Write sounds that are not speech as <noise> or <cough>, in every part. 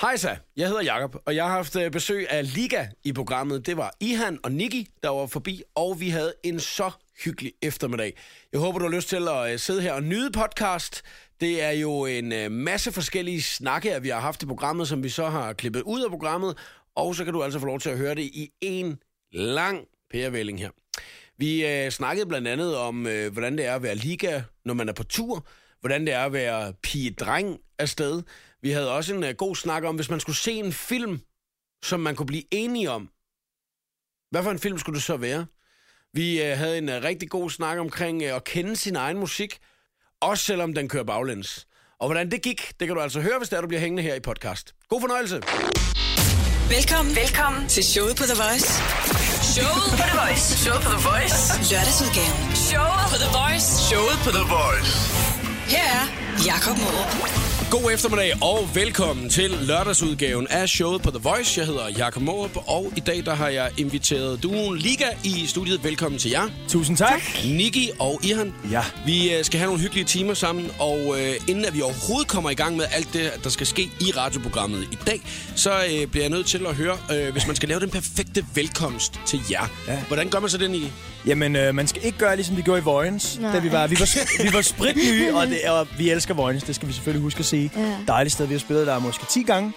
Hejsa, jeg hedder Jakob, og jeg har haft øh, besøg af Liga i programmet. Det var Ihan og Nikki, der var forbi, og vi havde en så hyggelig eftermiddag. Jeg håber, du har lyst til at øh, sidde her og nyde podcast. Det er jo en øh, masse forskellige snakke, vi har haft i programmet, som vi så har klippet ud af programmet, og så kan du altså få lov til at høre det i en lang pærevælling her. Vi øh, snakkede blandt andet om, øh, hvordan det er at være liga, når man er på tur, hvordan det er at være pige-dreng afsted. Vi havde også en uh, god snak om, hvis man skulle se en film, som man kunne blive enige om. Hvad for en film skulle det så være? Vi uh, havde en uh, rigtig god snak omkring uh, at kende sin egen musik, også selvom den kører baglæns. Og hvordan det gik, det kan du altså høre, hvis der du bliver hængende her i podcast. God fornøjelse. Velkommen, velkommen til showet på The Voice. Showet på The Voice. Showet på The Voice. Lørdagsudgaven. Showet på The Voice. Showet på The Voice. Her er Jakob Morup. God eftermiddag og velkommen til lørdagsudgaven af showet på The Voice. Jeg hedder Jakob Morup, og i dag der har jeg inviteret duoen Liga i studiet. Velkommen til jer. Tusind tak. Niki og Ihan. Ja. Vi øh, skal have nogle hyggelige timer sammen, og øh, inden at vi overhovedet kommer i gang med alt det, der skal ske i radioprogrammet i dag, så øh, bliver jeg nødt til at høre, øh, hvis man skal lave den perfekte velkomst til jer. Ja. Hvordan gør man så den i? Jamen, øh, man skal ikke gøre, ligesom vi gjorde i Vojens, da vi var, vi var, vi var spritnye, og, det, og vi elsker Vojens, det skal vi selvfølgelig huske at sige. Ja. Dejligt sted, vi har spillet der måske 10 gange.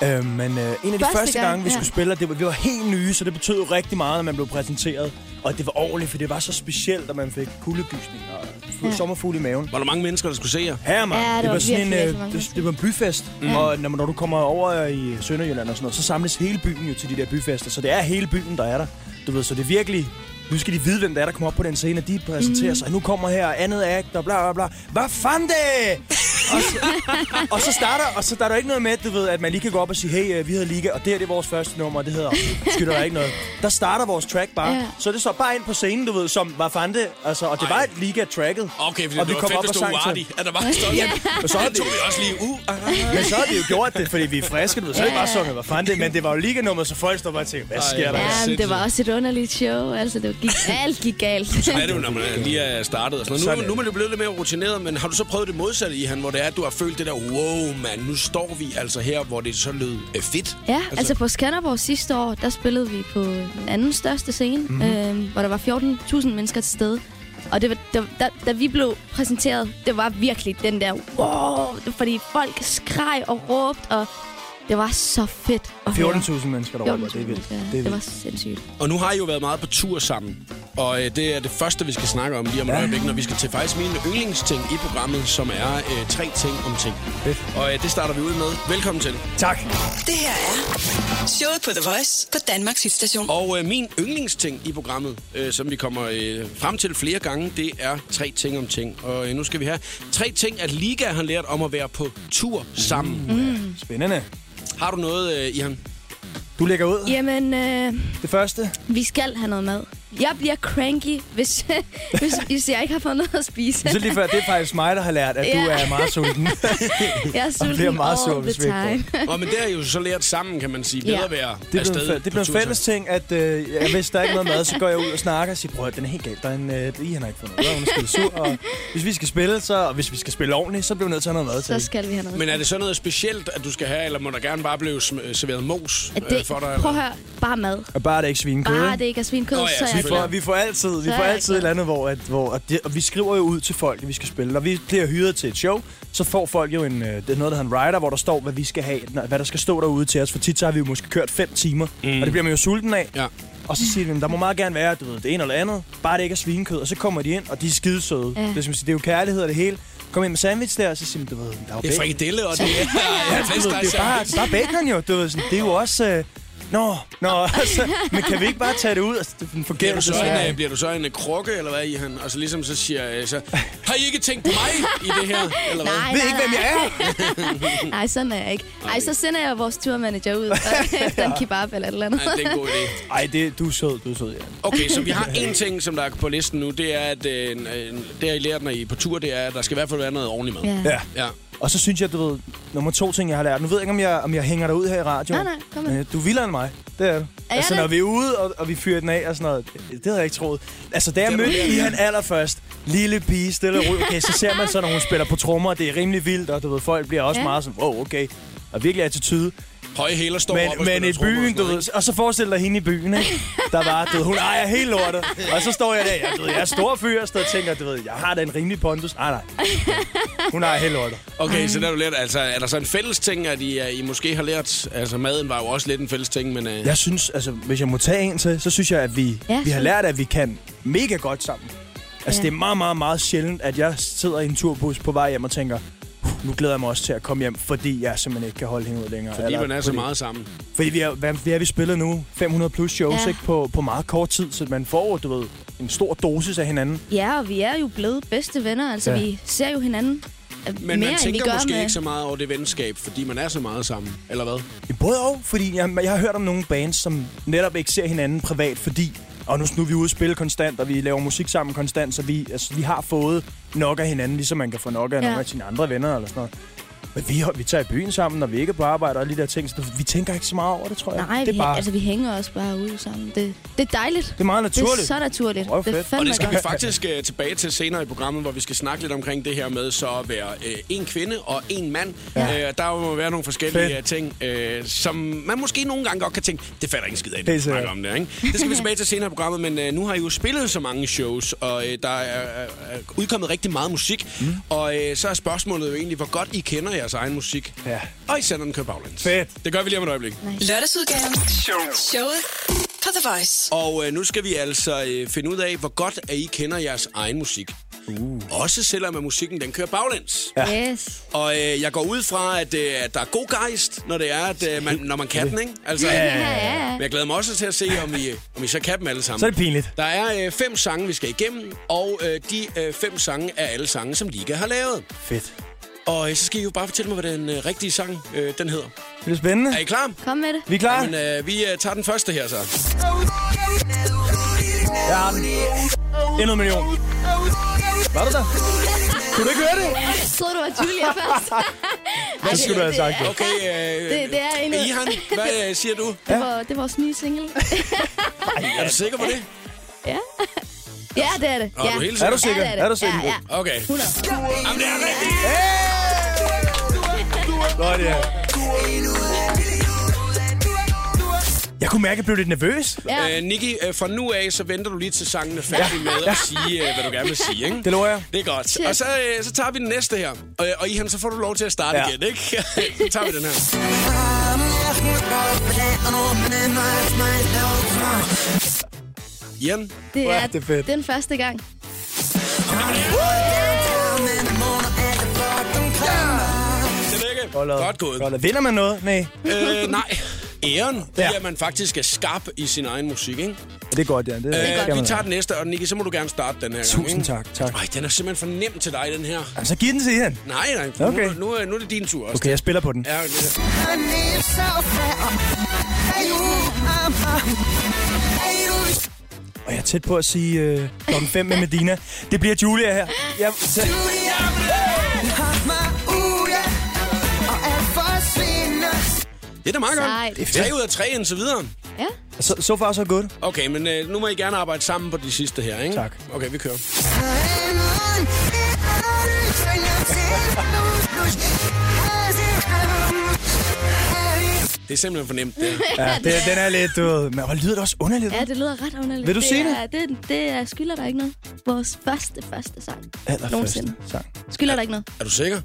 Ja. Øh, men øh, en af de første, Første første gang, gange, vi ja. skulle spille, det var, vi var helt nye, så det betød rigtig meget, at man blev præsenteret. Og det var ordentligt, for det var så specielt, at man fik kuldegysning og ja. Ja. sommerfugle i maven. Var der mange mennesker, der skulle se jer? Her, man. Ja, det det, var var sådan en, øh, det, det var en byfest. Ja. Og når, når du kommer over i Sønderjylland og sådan noget, så samles hele byen jo til de der byfester. Så det er hele byen, der er der. Du ved, så det er virkelig... Nu skal de vide, hvem der er, der kommer op på den scene, og de præsenterer mm. sig. Nu kommer her andet akt, og bla bla bla. Hvad fanden det? Og, så, og så starter, og så der er der ikke noget med, du ved, at man lige kan gå op og sige, hey, øh, vi hedder Liga, og det her det er vores første nummer, og det hedder, skylder der ikke noget. Der starter vores track bare. Ja. Så er det så bare ind på scenen, du ved, som hvad fanden det? Altså, og det var Ej. et Liga-tracket. Okay, fordi og det var fedt, hvis du var Ardi. Er der bare stået? Ja. Og <laughs> så er Så det, tog vi også lige uh. men så har vi jo gjort det, fordi vi er friske, du ved. Så er det bare sunget, hvad fanden det er. Men det var jo liga-nummer, så folk stod bare og tænkte, hvad Ej, sker der? Ja, det var også et underligt show. Altså, det gik, alt gik galt. Sådan er det jo, når man lige er startet. Og sådan noget. Nu, er nu er man det. jo blevet lidt mere rutineret, men har du så prøvet det modsatte i han, hvor det er, at du har følt det der, wow, mand, nu står vi altså her, hvor det så lød øh, fedt. Ja, altså, altså på Skanderborg sidste år, der spillede vi på den anden største scene, Mhm. mm-hmm. øh, hvor der var 14.000 mennesker til stede. Og det var, da, da, da vi blev præsenteret, det var virkelig den der, wow, fordi folk skreg og råbte, og det var så fedt at høre. 14.000 mennesker derovre, 14.000 det er vildt. Det er Det var vildt. sindssygt. Og nu har I jo været meget på tur sammen. Og øh, det er det første, vi skal snakke om lige om et Ja. øjeblik, når vi skal til faktisk mine yndlingsting i programmet, som er øh, tre ting om ting. Fedt. Og øh, det starter vi ud med. Velkommen til. Tak. Det her er showet på The Voice på Danmarks hitstation. Og øh, min yndlingsting i programmet, øh, som vi kommer øh, frem til flere gange, det er tre ting om ting. Og øh, nu skal vi have tre ting, at Liga har lært om at være på tur sammen. Mm. Spændende. Har du noget, øh, Ihan? Du lægger ud. Jamen, øh, Det første. vi skal have noget mad. Jeg bliver cranky, hvis, <laughs> hvis, hvis jeg ikke har fået noget at spise. Så lige før, det er faktisk mig, der har lært, at du Ja. er meget sulten. <laughs> Jeg er sulten bliver meget all hvis the vi ikke time. Og men det er jo så lært sammen, kan man sige. Bedre Ja. være Det afsted blev, det blev en fælles ting, at øh, ja, hvis der ikke er noget mad, så går jeg ud og snakker og siger, prøv at den er helt galt. Der er en, øh, I han har ikke fået noget. Hun er sur. Og hvis vi skal spille, så, og hvis vi skal spille ordentligt, så bliver vi nødt til at have noget mad til. Så skal vi have noget. Men er det så noget specielt, at du skal have, eller må der gerne bare blive serveret mos At øh, det, for dig? prøv at høre, bare mad. Og bare det ikke svinekød. Bare ikke? det ikke er svinkød, Nå ja, så er Vi får, vi får altid, vi får altid et eller andet, hvor, at, hvor at det, og vi skriver jo ud til folk, at vi skal spille. Når vi bliver hyret til et show, så får folk jo en, øh, det er noget, der hedder en rider, hvor der står, hvad vi skal have, hvad der skal stå derude til os. For tit så har vi jo måske kørt fem timer, mm. og det bliver man jo sulten af. Ja. Og så siger de, der må meget gerne være, du ved, det ene eller andet, bare det ikke er svinekød. Og så kommer de ind, og de er skidesøde. Ja. Det, er, det er jo kærlighed og det hele. Kom ind med sandwich der, og så siger de, du ved, der er jo Det er frikadelle, og det er <laughs> ja, Ja, det er bare, bare bacon jo. Du ved, sådan, det er jo også... Øh, Nå, nå, altså, men kan vi ikke bare tage det ud? Altså, det er en Bliver forkert, du, så en, øh, bliver du så en øh, krukke, eller hvad i han? Og så ligesom så siger jeg så, har I ikke tænkt på mig i det her? Eller hvad? Nej, Ved ikke, hvem jeg er? <laughs> nej, sådan er jeg ikke. Ej, så sender jeg vores turmanager ud <laughs> <laughs> efter en kebab eller et eller andet. Ja, det er en god idé. Ej, det, du er sød, du er sød, ja. Okay, så vi har en ting, som der er på listen nu. Det er, at øh, en- det I lært, når I er på tur, det er, at der skal i hvert fald være noget ordentligt mad. Ja. Ja. Ja. Og så synes jeg, du ved, nummer to ting, jeg har lært. Nu ved jeg ikke, om jeg, om jeg hænger dig ud her i radioen. Nej, nej, kom med. Men du vildere end mig. Det er du. jeg altså, det? når vi er ude, og, og vi fyrer den af og sådan noget. Det, det havde jeg ikke troet. Altså, da jeg Det er mødte han allerførst, lille pige, stille og roligt. Okay, så ser man så, når hun spiller på trommer, det er rimelig vildt, og du ved, folk bliver også Ja. meget sådan, wow, okay. og virkelig attitude. Høje hæler står op Men, og men i byen, du ved, og så forestil dig hende i byen, ikke? Der var, du ved, hun ejer helt lortet. Og så står jeg der, jeg, du ved, jeg er stor fyr, og står og tænker, du ved, jeg har da en rimelig pondus. Nej, nej. Hun ejer helt lortet. Okay, så der er, du lært, altså, er der så en fælles ting, at I, I måske har lært... Altså, maden var jo også lidt en fælles ting, men... Uh, Jeg synes, altså, hvis jeg må tage en til, så synes jeg, at vi, Ja, vi har lært, at vi kan mega godt sammen. Altså, Ja. det er meget, meget, meget sjældent, at jeg sidder i en turbus på vej hjem og tænker, "Uh, nu glæder jeg mig også til at komme hjem, fordi jeg simpelthen ikke kan holde hende ud længere. fordi man er så fordi, meget sammen. Fordi vi har, hvad, hvad har vi spillet nu? 500 plus shows, Ja. ikke? På, på meget kort tid, så man får, du ved, en stor dosis af hinanden. Ja, og vi er jo blevet bedste venner. Altså, Ja. vi ser jo hinanden Men mere, man end vi tænker gør måske med... ikke så meget over det venskab, fordi man er så meget sammen, eller hvad? Både og, fordi jeg, jeg har hørt om nogle bands, som netop ikke ser hinanden privat, fordi og nu, nu er vi ude at spille konstant, og vi laver musik sammen konstant, så vi, altså, vi har fået nok af hinanden, ligesom man kan få nok af Ja. nogle af sine andre venner eller sådan noget. Men vi, har- vi tager i byen sammen, når vi ikke er på arbejde og alle de der ting, så vi tænker ikke så meget over det, tror jeg. Nej, det er vi, bare altså, vi hænger også bare ude sammen. Det, det er dejligt. det er meget Det er naturligt. så naturligt. Røv det er fedt. Og det skal vi godt. faktisk uh, tilbage til senere i programmet, hvor vi skal snakke lidt omkring det her med så at være uh, en kvinde og en mand. Ja. Uh, der må være nogle forskellige Fedt. uh, ting, uh, som man måske nogle gange godt kan tænke, det fatter ingen skid af, det snakker om det, ikke? Det skal vi tilbage til senere i programmet, men uh, nu har I jo spillet så mange shows, og uh, der er, er udkommet rigtig meget musik. Mm. Og uh, så er spørgsmålet jo egentlig, hvor godt I kender jeres egen musik. Ja. Og I sender den kører baglæns. Fedt. Det gør vi lige om et øjeblik. Lørdagsudgaven. Showet på The Voice. Og øh, nu skal vi altså øh, finde ud af, hvor godt at I kender jeres egen musik. Uh. Også selvom at musikken den kører baglæns. Ja. Yes. Og øh, jeg går ud fra, at, øh, at der er god gejst, når det er, at øh, man, når man kan den, ikke? Altså, Ja, ja, ja. Men jeg glæder mig også til at se, om I, om I så kan dem alle sammen. Så er det pinligt. Der er øh, fem sange, vi skal igennem, og øh, de øh, fem sange er alle sange, som Liga har lavet. Fedt. Og øh, så skal I jo bare fortælle mig, hvad den øh, rigtige sang øh, den hedder. Det er spændende. Er I klar? Kom med det. Vi er klar? Men øh, vi øh, tager den første her så. Den. Endnu en million. Var du der? Kunne du ikke høre det? Jeg troede, du var Julia først. <laughs> Ej, Så skulle du have sagt det. Okay, øh, Det- det er en- Ihan, hvad øh, siger du? Det var, det var vores nye single. <laughs> Er du sikker på det? ja. Ja, det er det. Ja. er du helt Er du sikker? sikker? Ja, det er det. Er du sikker? Ja, ja. Okay. 100. Jamen, det er rigtigt! Godt, ja. Jeg kunne mærke, at jeg blev lidt nervøs. Ja. Øh, Niki, øh, fra nu af, så venter du lige til sangen er færdig med at sige, øh, hvad du gerne vil sige, ikke? Det lover jeg. Det er godt. Shit. Og så, øh, så tager vi den næste her. Og, og Ihan, så får du lov til at starte Ja. igen, ikke? <laughs> så tager vi den her. Ian, Det er, det er fedt. den første gang. tillykke. Godt lavet. Godt gået. Godt. Vinder man noget? Nej. Øh, nej. Æren, det Ja. er, at man faktisk er skarp i sin egen musik, ikke? Det er godt, ja. Det, det Øh, skal vi tager den næste, og Niki, så må du gerne starte den her gang, Tusind tak, tak. Ej, den er simpelthen for nem til dig, den her. Jamen, så giv den til hende. Nej, nej. Okay. Nu, nu, er- nu er det din tur også. Okay, jeg spiller på den. Ja, det- Og jeg er tæt på at sige øh, klokken 5 med Medina. Det bliver Julia her. Jeg, så, det er da meget Sejt. godt. Det er fedt. 3 ud af 3 indtil videre. Ja. så, så far så godt. Okay, men øh, nu må I gerne arbejde sammen på de sidste her, ikke? Tak. Okay, vi kører. Det er simpelthen for nemt, det her. <laughs> Ja, det, den er lidt, du ved. Men hvor lyder det også underligt? ja, det lyder ret underligt. Vil du det sige er, det? Det, det er, skylder der ikke noget. Vores første, første sang. Allerførste Nogensinde. sang. Skylder der ikke noget. Er du sikker?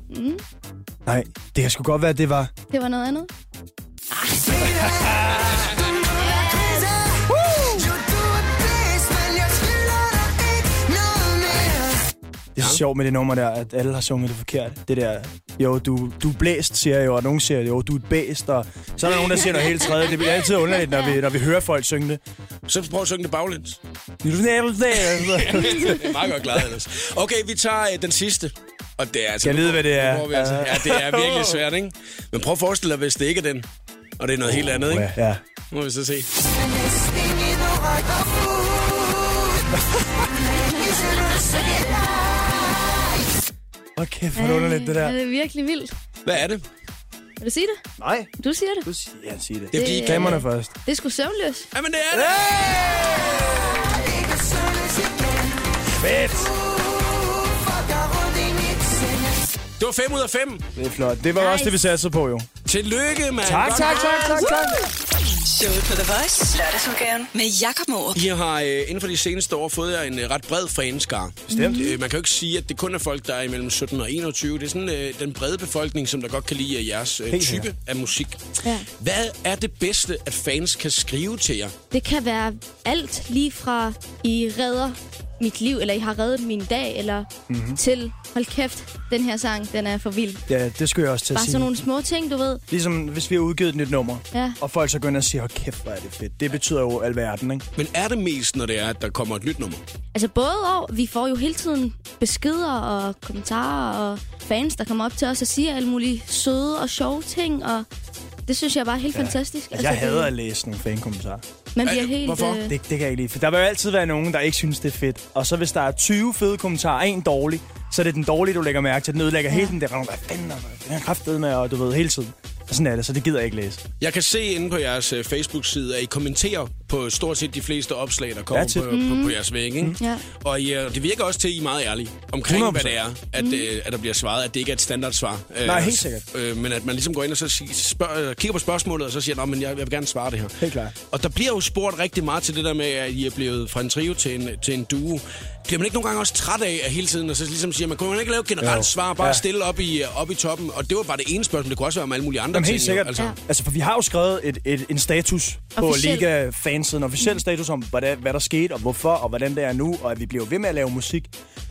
Nej, det kan sgu godt være, at det var... Det var noget andet. Det er så sjovt med det nummer der, at alle har sunget det forkert. Det der, jo, du, du er blæst, siger jeg jo, og nogen siger, jo, du er et bæst, og så er der nogen, der siger noget helt tredje. Det bliver altid underligt, når vi, når vi hører folk synge det. Så prøv at synge det baglæns. <laughs> Det er meget godt klaret ellers. Okay, vi tager øh, den sidste. Og det er altså... Jeg vide, hvad det er? nu vi Altså, ja, det er virkelig svært, ikke? Men prøv at forestille dig, hvis det ikke er den. Og det er noget helt andet, ikke? Ja, ja. Nu må vi så se. Okay, for det underligt, det der. Ja, det er virkelig vildt. Hvad er det? Vil du sige det? Nej, Du siger det. du siger, ja, sig det. Det er fordi... Det- Damerne først. Det er sgu søvnløs. Jamen, det er det! Fedt! Det var 5 ud af 5. Det er flot. Det var også Nice. det, vi satte på, jo. Tillykke, mand. Tak, tak, tak, tak, tak. Showet på The Voice. Lørdagsudgaven med Jakob Morup. I har øh, inden for de seneste år fået jer en øh, ret bred fanskar. Bestemt. Øh, man kan jo ikke sige, at det kun er folk, der er imellem 17 og 21. Det er sådan øh, den brede befolkning, som der godt kan lide af jeres øh, type sikkert. af musik. Ja. Hvad er det bedste, at fans kan skrive til jer? Det kan være alt lige fra, I redder mit liv, eller I har reddet min dag, eller Mhm. mm-hmm. til, hold kæft, den her sang, den er for vild. Ja, det skulle jeg også til at Bare sige. sådan nogle små ting, du ved. Ligesom hvis vi har udgivet et nyt nummer, Ja. og folk så går ind og siger, hold kæft, hvor er det fedt. Det betyder jo alverden, ikke? Men er det mest, når det er, at der kommer et nyt nummer? Altså både og, vi får jo hele tiden beskeder og kommentarer og fans, der kommer op til os og siger alle mulige søde og sjove ting, og det synes jeg bare er helt ja. fantastisk. Altså, jeg det- hader at læse nogle fankommentarer. Man bliver Øh, helt... hvorfor? Øh, Det, det kan jeg ikke lide. For der vil jo altid være nogen, der ikke synes, det er fedt. Og så hvis der er 20 fede kommentarer, en dårlig, så er det den dårlige, du lægger mærke til. Den ødelægger ja. hele den der. Hvad fanden er den er kraftedet med, og du ved, hele tiden. Sådan er det, så det gider jeg ikke læse. Jeg kan se inde på jeres øh, Facebook-side, at I kommenterer på stort set de fleste opslag, der kommer Ja, tit. på, på, på jeres væg. Ikke? Mm. Ja. Og I, øh, det virker også til, at I er meget ærlige omkring, 100%. hvad det er, at, øh, at der bliver svaret, at det ikke er et standardsvar. Øh, Nej, helt sikkert. Øh, men at man ligesom går ind og så sig- spørg, øh, kigger på spørgsmålet, og så siger, at jeg, jeg vil gerne svare det her. Helt klart. Og der bliver jo spurgt rigtig meget til det der med, at I er blevet fra en trio til en, til en duo. Bliver man ikke nogle gange også træt af at hele tiden, og så ligesom siger, man kunne man ikke lave et generelt Jo. svar, bare Ja. stille op i, op i toppen. Og det var bare det ene spørgsmål, det kunne også være om alle mulige andre Jamen, helt sikkert. Altså. Ja. Altså, for vi har jo skrevet et, et, en status på Officiel. Liga-fansiden. Officiel status om, hvordan, hvad der skete, og hvorfor, og hvordan det er nu. Og at vi bliver ved med at lave musik.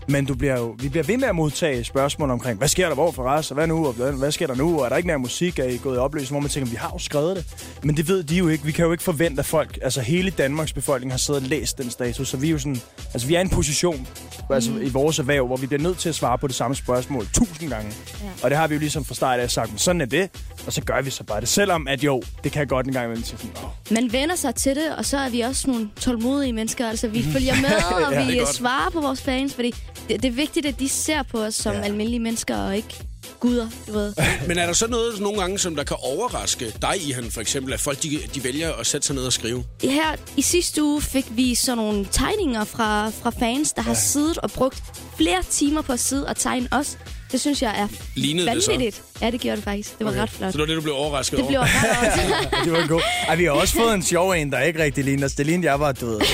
Men du bliver jo, vi bliver ved med at modtage spørgsmål omkring, hvad sker der hvor for os, og hvad nu, og hvad, hvad sker der nu, og er der ikke mere musik, er I gået i opløsning, hvor man tænker, vi har jo skrevet det. Men det ved de jo ikke. Vi kan jo ikke forvente, at folk, altså hele Danmarks befolkning har siddet og læst den status, så vi er jo sådan, altså vi er i en position, altså i vores erhverv, hvor vi bliver nødt til at svare på det samme spørgsmål tusind gange. Ja. Og det har vi jo ligesom fra start af sagt, men sådan er det, og så gør vi så bare det. Selvom at jo, det kan godt en gang imellem til sådan, åh, Man vender sig til det, og så er vi også nogle tålmodige mennesker. Altså, vi følger <laughs> med, og Ja, ja, vi er svarer på vores fans, fordi det, det er vigtigt, at de ser på os som Ja. ja. almindelige mennesker, og ikke guder, du ved. <laughs> Men er der så noget nogle gange, som der kan overraske dig i han for eksempel, at folk de, de vælger at sætte sig ned og skrive? Her i sidste uge fik vi sådan nogle tegninger fra, fra fans, der har siddet og brugt flere timer på at sidde og tegne os. Det synes jeg er Lignede det så? vanvittigt. Ja, det gjorde det faktisk. Det var okay. ret flot. Så det var det, du blev overrasket Det over? blev ret <laughs> det var god. Ej, vi har også fået en sjov en, der ikke rigtig ligner os. Det lignede, jeg var død. <laughs>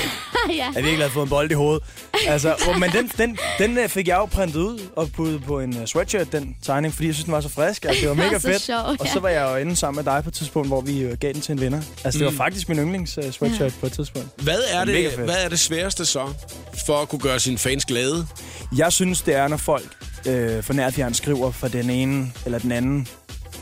ja. Jeg virkelig havde fået en bold i hovedet. Altså, men den, den, den øh, fik jeg jo printet ud og puttet på en øh, sweatshirt, den tegning, fordi jeg synes, den var så frisk. Altså, det var <laughs> mega fedt. sjov, Og ja. så var jeg jo inde sammen med dig på et tidspunkt, hvor vi øh, gav den til en venner. Altså, det var Mm. faktisk min yndlings sweatshirt på et tidspunkt. Hvad er, det, hvad er det sværeste så, for at kunne gøre sine fans glade? Jeg synes, det er, når folk øh, for nærfjern skriver for den ene eller den anden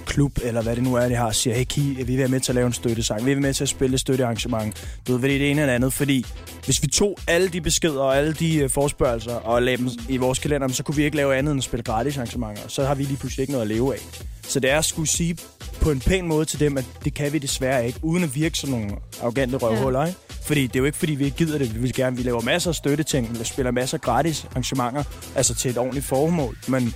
klub, eller hvad det nu er, de har, siger, hey Ki, vi vil være med til at lave en støttesang, vi vil være med til at spille et støttearrangement, du ved, hvad det er det ene eller andet, fordi hvis vi tog alle de beskeder og alle de øh, forspørgelser og lagde dem i vores kalender, så kunne vi ikke lave andet end at spille gratis arrangementer, så har vi lige pludselig ikke noget at leve af. Så det er at skulle sige på en pæn måde til dem, at det kan vi desværre ikke, uden at virke som nogle arrogante røvhuller, ikke? Fordi det er jo ikke, fordi vi ikke gider det. Vi vil gerne, vi laver masser af støtteting, vi spiller masser af gratis arrangementer, altså til et ordentligt formål. Men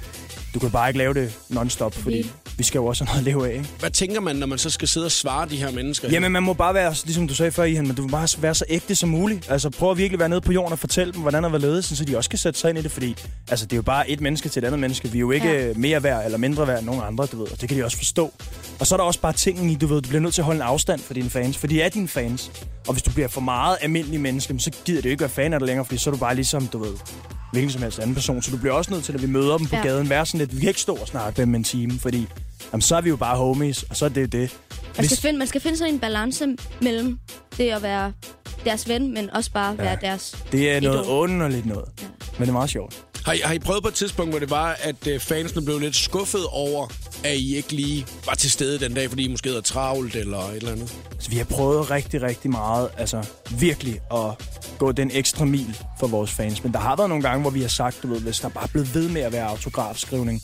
du kan bare ikke lave det non-stop, fordi vi skal jo også have noget at leve af, ikke? Hvad tænker man, når man så skal sidde og svare de her mennesker? Jamen, man må bare være, ligesom du sagde før, Ihan, men du må bare være så ægte som muligt. Altså, prøv at virkelig være nede på jorden og fortælle dem, hvordan der var ledet, så de også kan sætte sig ind i det, fordi altså, det er jo bare et menneske til et andet menneske. Vi er jo ikke Ja. mere værd eller mindre værd end nogen andre, du ved, og det kan de også forstå. Og så er der også bare tingen i, du ved, du bliver nødt til at holde en afstand for dine fans, for de er dine fans. Og hvis du bliver for meget almindelig menneske, så gider det jo ikke være fan af dig længere, fordi så er du bare ligesom, du ved, hvilken som helst anden person. Så du bliver også nødt til, at vi møder dem på Ja. ja. gaden, være sådan lidt, vi kan ikke stå og snakke med dem en time, fordi jamen, så er vi jo bare homies, og så er det det. Man skal, finde, man skal finde sådan en balance mellem det at være deres ven, men også bare være deres... Det er noget idol. underligt noget. Ja. Men det er meget sjovt. Har I, har I prøvet på et tidspunkt, hvor det var, at øh, fansene blev lidt skuffet over, at I ikke lige var til stede den dag, fordi I måske havde travlt eller et eller andet? Så vi har prøvet rigtig, rigtig meget, altså virkelig at gå den ekstra mil for vores fans. Men der har været nogle gange, hvor vi har sagt, du ved, hvis der bare er blevet ved med at være autografskrivning,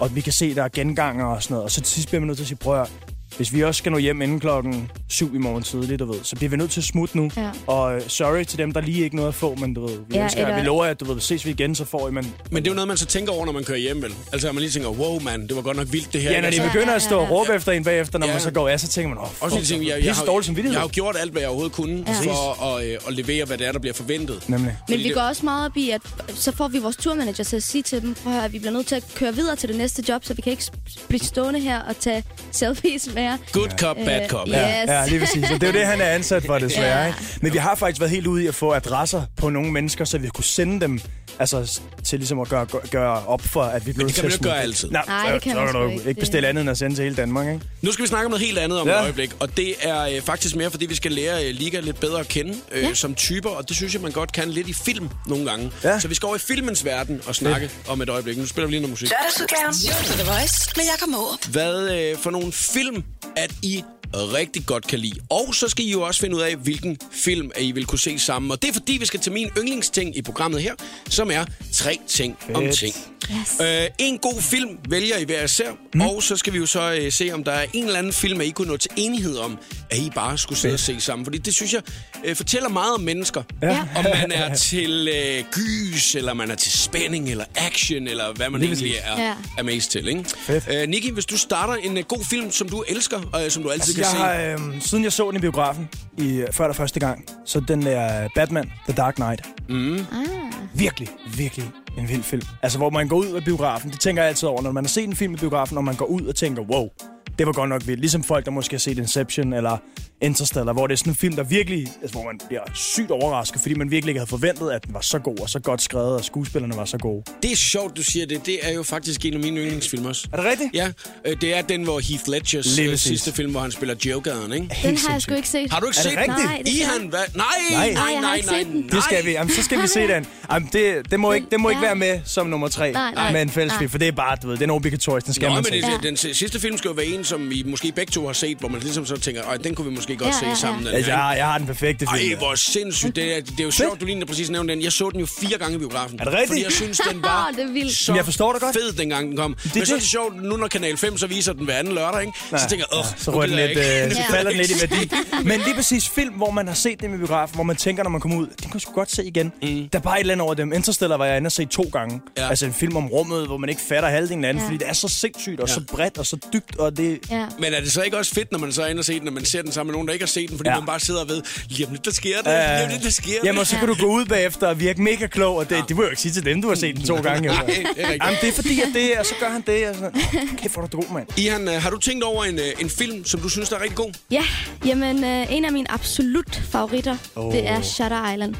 og vi kan se, der er genganger og sådan noget, og så til sidst bliver man nødt til at sige, prøv at hvis vi også skal nå hjem inden klokken syv i morgen tidligt, du ved. Så bliver vi nødt til at smutte nu. Ja. Og øh, sorry til dem, der lige ikke noget at få, men du ved, vi, Ja, elsker, eller- vi lover, at du ved, ses vi igen, så får I, men... Men det er jo noget, man så tænker over, når man kører hjem, vel? Altså, at man lige tænker, wow, mand, det var godt nok vildt, det her. Ja, når de altså, Ja, begynder ja, at stå og ja, ja. råbe efter en bagefter, når Ja. man så går af, så tænker man, åh, også lige tænker, jeg, jeg, pisse har, dårlig samvittighed. jeg har jo gjort alt, hvad jeg overhovedet kunne, Ja. for at, øh, at levere, hvad det er, der bliver forventet. Nemlig. Men vi det- går også meget op i, at så får vi vores turmanager til at sige til dem, at vi bliver nødt til at køre videre til det næste job, så vi kan ikke blive stående her og tage selfies med jer. Good cop, bad cop. ja. Ja, Yes. ja, lige præcis. Og det er jo det, han er ansat for, <laughs> desværre. Ja. Ikke? Men vi har faktisk været helt ude i at få adresser på nogle mennesker, så vi kunne sende dem altså, til ligesom at gøre, gøre- op for, at vi blev det kan man jo ikke gøre altid. Nej, Nej, så, det kan så man kan sgu du ikke. ikke bestille andet end at sende til hele Danmark, ikke? Nu skal vi snakke om noget helt andet om Ja. et øjeblik, og det er øh, faktisk mere, fordi vi skal lære øh, Liga lidt bedre at kende øh, Ja. som typer, og det synes jeg, man godt kan lidt i film nogle gange. Ja. Så vi skal over i filmens verden og snakke om et øjeblik. Nu spiller vi lige noget musik. Lørdagsudgaven. The Voice med Jakob. Hvad øh, for nogle film, at I rigtig godt kan lide. Og så skal I jo også finde ud af, hvilken film I vil kunne se sammen. Og det er fordi, vi skal til min yndlingsting i programmet her, som er tre ting om Fedt. ting. Yes. Øh, en god film vælger I hver især, mm. og så skal vi jo så øh, se, om der er en eller anden film, at I kunne nå til enighed om, at I bare skulle sidde og se sammen. Fordi det synes jeg øh, fortæller meget om mennesker. Ja. Om man er til øh, gys, eller man er til spænding, eller action, eller hvad man Lige egentlig er, ja. er mest til. Ikke? Øh, Niki, hvis du starter en øh, god film, som du elsker, og øh, som du altid Altså, kan jeg se. har, øh, siden jeg så den i biografen, i, før der første gang, så den der Batman, The Dark Knight. Ah. Virkelig, virkelig en vild film. Altså, hvor man går ud af biografen, det tænker jeg altid over, når man har set en film i biografen, og man går ud og tænker, wow, det var godt nok vildt. Ligesom folk, der måske har set Inception eller Interstellar, hvor det er sådan en film, der virkelig, altså, hvor man bliver sygt overrasket, fordi man virkelig ikke havde forventet, at den var så god og så godt skrevet, og skuespillerne var så gode. Det er sjovt, du siger det. Det er jo faktisk en af mine yndlingsfilm også. Er det rigtigt? Ja, øh, det er den, hvor Heath Ledgers øh, sidste film, hvor han spiller Jokeren, ikke? Den har jeg sgu ikke set. Har du ikke Er det set rigtigt? den? Nej, det I skal han, hvad? Nej, Nej. nej, Nej, nej, nej. Det skal vi. Jamen, så skal vi se den. Jamen, det, det, må ikke, det må ikke Ja. være med som nummer tre Nej, nej. med en fælles Nej. film, for det er bare, du ved, den er obligatorisk, den skal Nå, man men se. det, Ja. den si- sidste film skal jo være en, som vi måske begge to har set, hvor man ligesom så tænker, den kunne vi måske godt Ja, se ja, ja. sammen. Den Altså, her, jeg, har- jeg har den perfekte Ej, film. hvor sindssygt. Det er, det er jo sjovt, du lige præcis nævnte den. Jeg så den jo fire gange i biografen. Er det rigtigt? Fordi jeg synes, den var <laughs> Det er vildt. så Men jeg forstår dig godt. fed, dengang den kom. Det, Men så er det. det sjovt, nu når Kanal 5 så viser den hver anden lørdag, ikke? så tænker jeg, åh, så rører den lidt, øh, <laughs> så falder den lidt i værdi. Men lige præcis film, hvor man har set dem i biografen, hvor man tænker, når man kommer ud, den kunne jeg sgu godt se igen. Mm. Der er bare et eller andet over dem. Interstellar var jeg inde og se to gange. Ja. Ja. Altså en film om rummet, hvor man ikke fatter halvdelen af den, Ja. ja. fordi det er så sindssygt og Ja. så bredt og så dybt, og det... Ja. Men er det så ikke også fedt, når man så er inde og se den, når man ser den sammen nogen, der ikke har set den, fordi ja. Ja. man bare sidder og ved, lige om lidt, der sker det, lige om lidt, der sker det. Jamen, og så kan du gå ud bagefter og virke mega klog, og det, det vil jeg jo ikke sige til dem, du har set den to gange. Nej, det er rigtigt. Jamen, det er fordi, at det, og så gør han det, og sådan, kæft, hvor er du god, mand. Ihan, øh, har du tænkt over en, øh, en film, som du synes der er rigtig god? Ja, jamen øh, en af mine absolut favoritter, oh. det er Shutter Island.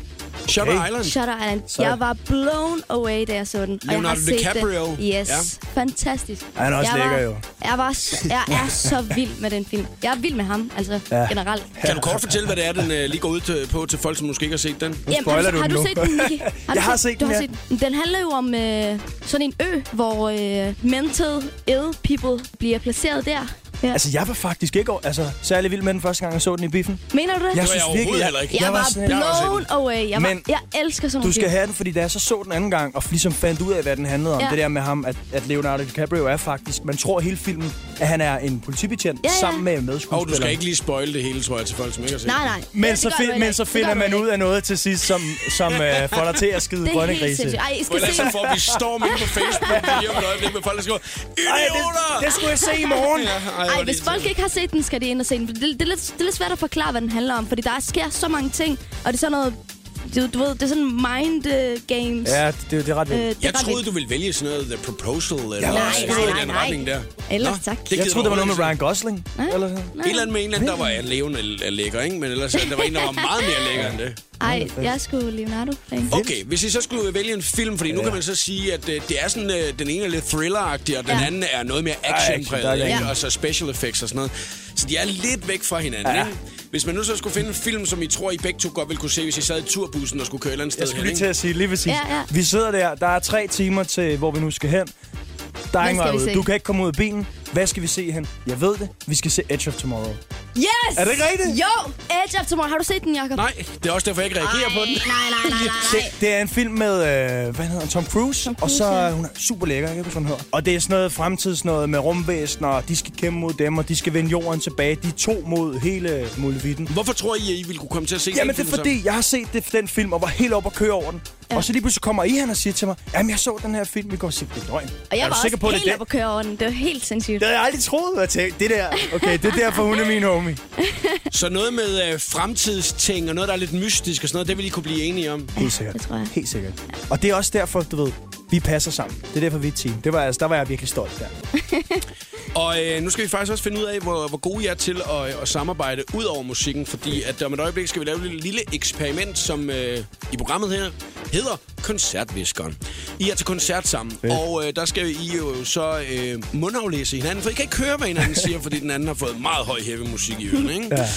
Shutter Okay. Island? Shutter Island. Så- Jeg var blown away, da jeg så den. Og Leonardo jeg har set DiCaprio. Den. Yes, Ja. fantastisk. Han er også jeg lækker, var, jo. Jeg, var, jeg er så vild med den film. Jeg er vild med ham, altså Ja. generelt. Kan du kort fortælle, hvad det er, den øh, lige går ud til, på til folk, som måske ikke har set den? Jamen, spoiler <laughs> har, du har du set den, Nicky? Har Jeg har set du den, har set den. Den handler jo om øh, sådan en ø, hvor øh, mental ill people bliver placeret der. Ja. Altså, jeg var faktisk ikke altså, særlig vild med den første gang, jeg så den i biffen. Mener du det? Jeg jeg synes overhovedet virkelig, heller ikke. jeg, var, sådan- jeg var blown away. Jeg, var, Men jeg elsker sådan Du skal film. have den, fordi da jeg så så den anden gang, og ligesom fandt ud af, hvad den handlede om, Ja. det der med ham, at, at Leonardo DiCaprio er faktisk, man tror hele filmen, at han er en politibetjent, Ja, ja. sammen med Og du medskuespilleren. skal ikke lige spoil det hele, tror jeg, til folk, som ikke har set Nej, nej. Men, Det så, fi- men ikke. så Det finder man ud af noget til sidst, som, som <laughs> uh, får dig til at skide ikke. <laughs> grønne Det er helt grise. sindssygt. Ej, I For skal se så får vi storm på Facebook lige om et øjeblik med folk, der skriver, idioter! det, det skulle jeg se i morgen. Ja, ej, hvor Ej, det hvis folk ikke har set den, skal de ind og se den. For Det, det, er lidt, det er lidt svært at forklare, hvad den handler om, fordi der sker så mange ting, og det er sådan noget... Du, du ved, det er sådan mind uh, games. Ja, det, det, det er ret Øh, vildt. det er Jeg ret troede, vildt. du ville vælge sådan noget The Proposal, eller Nej, noget nej, nej, den nej. retning der. Ellers tak. det Jeg troede, det var noget med Ryan Gosling. Eller sådan. ikke. Et eller andet med en eller anden, der var en levende er lækker, ikke? Men ellers der var en, der var meget mere lækker end det. Ej, jeg er sgu Leonardo-fan. Okay, hvis I så skulle vælge en film, fordi nu kan man så sige, at øh, det er sådan, øh, den ene er lidt thriller og den Ja. anden er noget mere er action-præget, det. Ja. og så special effects og sådan noget. Så de er lidt væk fra hinanden, Ja. ikke? Hvis man nu så skulle finde en film, som I tror, I begge to godt ville kunne se, hvis I sad i turbussen og skulle køre et eller andet sted Jeg skulle hen, lige til ikke? at sige lige præcis. Ja, ja. Vi sidder der, der er tre timer til, hvor vi nu skal hen. Der er ingen skal vej vi ud. se? Du kan ikke komme ud af bilen. Hvad skal vi se hen? Jeg ved det. Vi skal se Edge of Tomorrow. Yes! Er det ikke rigtigt? Jo! Edge of Tomorrow. Har du set den, Jacob? Nej, det er også derfor, jeg ikke reagerer på den. Nej, nej, nej, nej, Det, det er en film med, øh, hvad hedder han, Tom Cruise, Tom og Cruise, så ja. er hun er super lækker, jeg kan ikke hun hedder. Og det er sådan noget fremtids noget med rumvæsener, og de skal kæmpe mod dem, og de skal vende jorden tilbage. De er to mod hele muligheden. Hvorfor tror I, at I ville kunne komme til at se Jamen, den det er film så? fordi, jeg har set det, den film, og var helt oppe og køre over den. Ja. Og så lige pludselig kommer I han og siger til mig, jamen, jeg så den her film, vi går og siger, det er løgn. Og jeg er var sikker også på, det helt er oppe at køre over den. Det var helt sindssygt. Det havde jeg aldrig troet, at tænke. Det der, okay, det er derfor, hun er min homie. <laughs> Så noget med øh, fremtidsting og noget, der er lidt mystisk og sådan noget, det vil I kunne blive enige om. Helt sikkert. Det tror jeg. Helt sikkert. Og det er også derfor, du ved, vi passer sammen. Det er derfor, vi er et team. Det var, altså, der var jeg virkelig stolt der. <laughs> Og øh, nu skal vi faktisk også finde ud af, hvor, hvor gode I er til at, at samarbejde ud over musikken, fordi at om et øjeblik skal vi lave et lille, lille eksperiment, som øh, i programmet her hedder Koncertviskeren. I er til koncert sammen, Fedt. og øh, der skal I jo så øh, mundaflæse hinanden, for I kan ikke høre, hvad hinanden siger, fordi den anden har fået meget høj heavy musik i ørerne, ikke? Ja.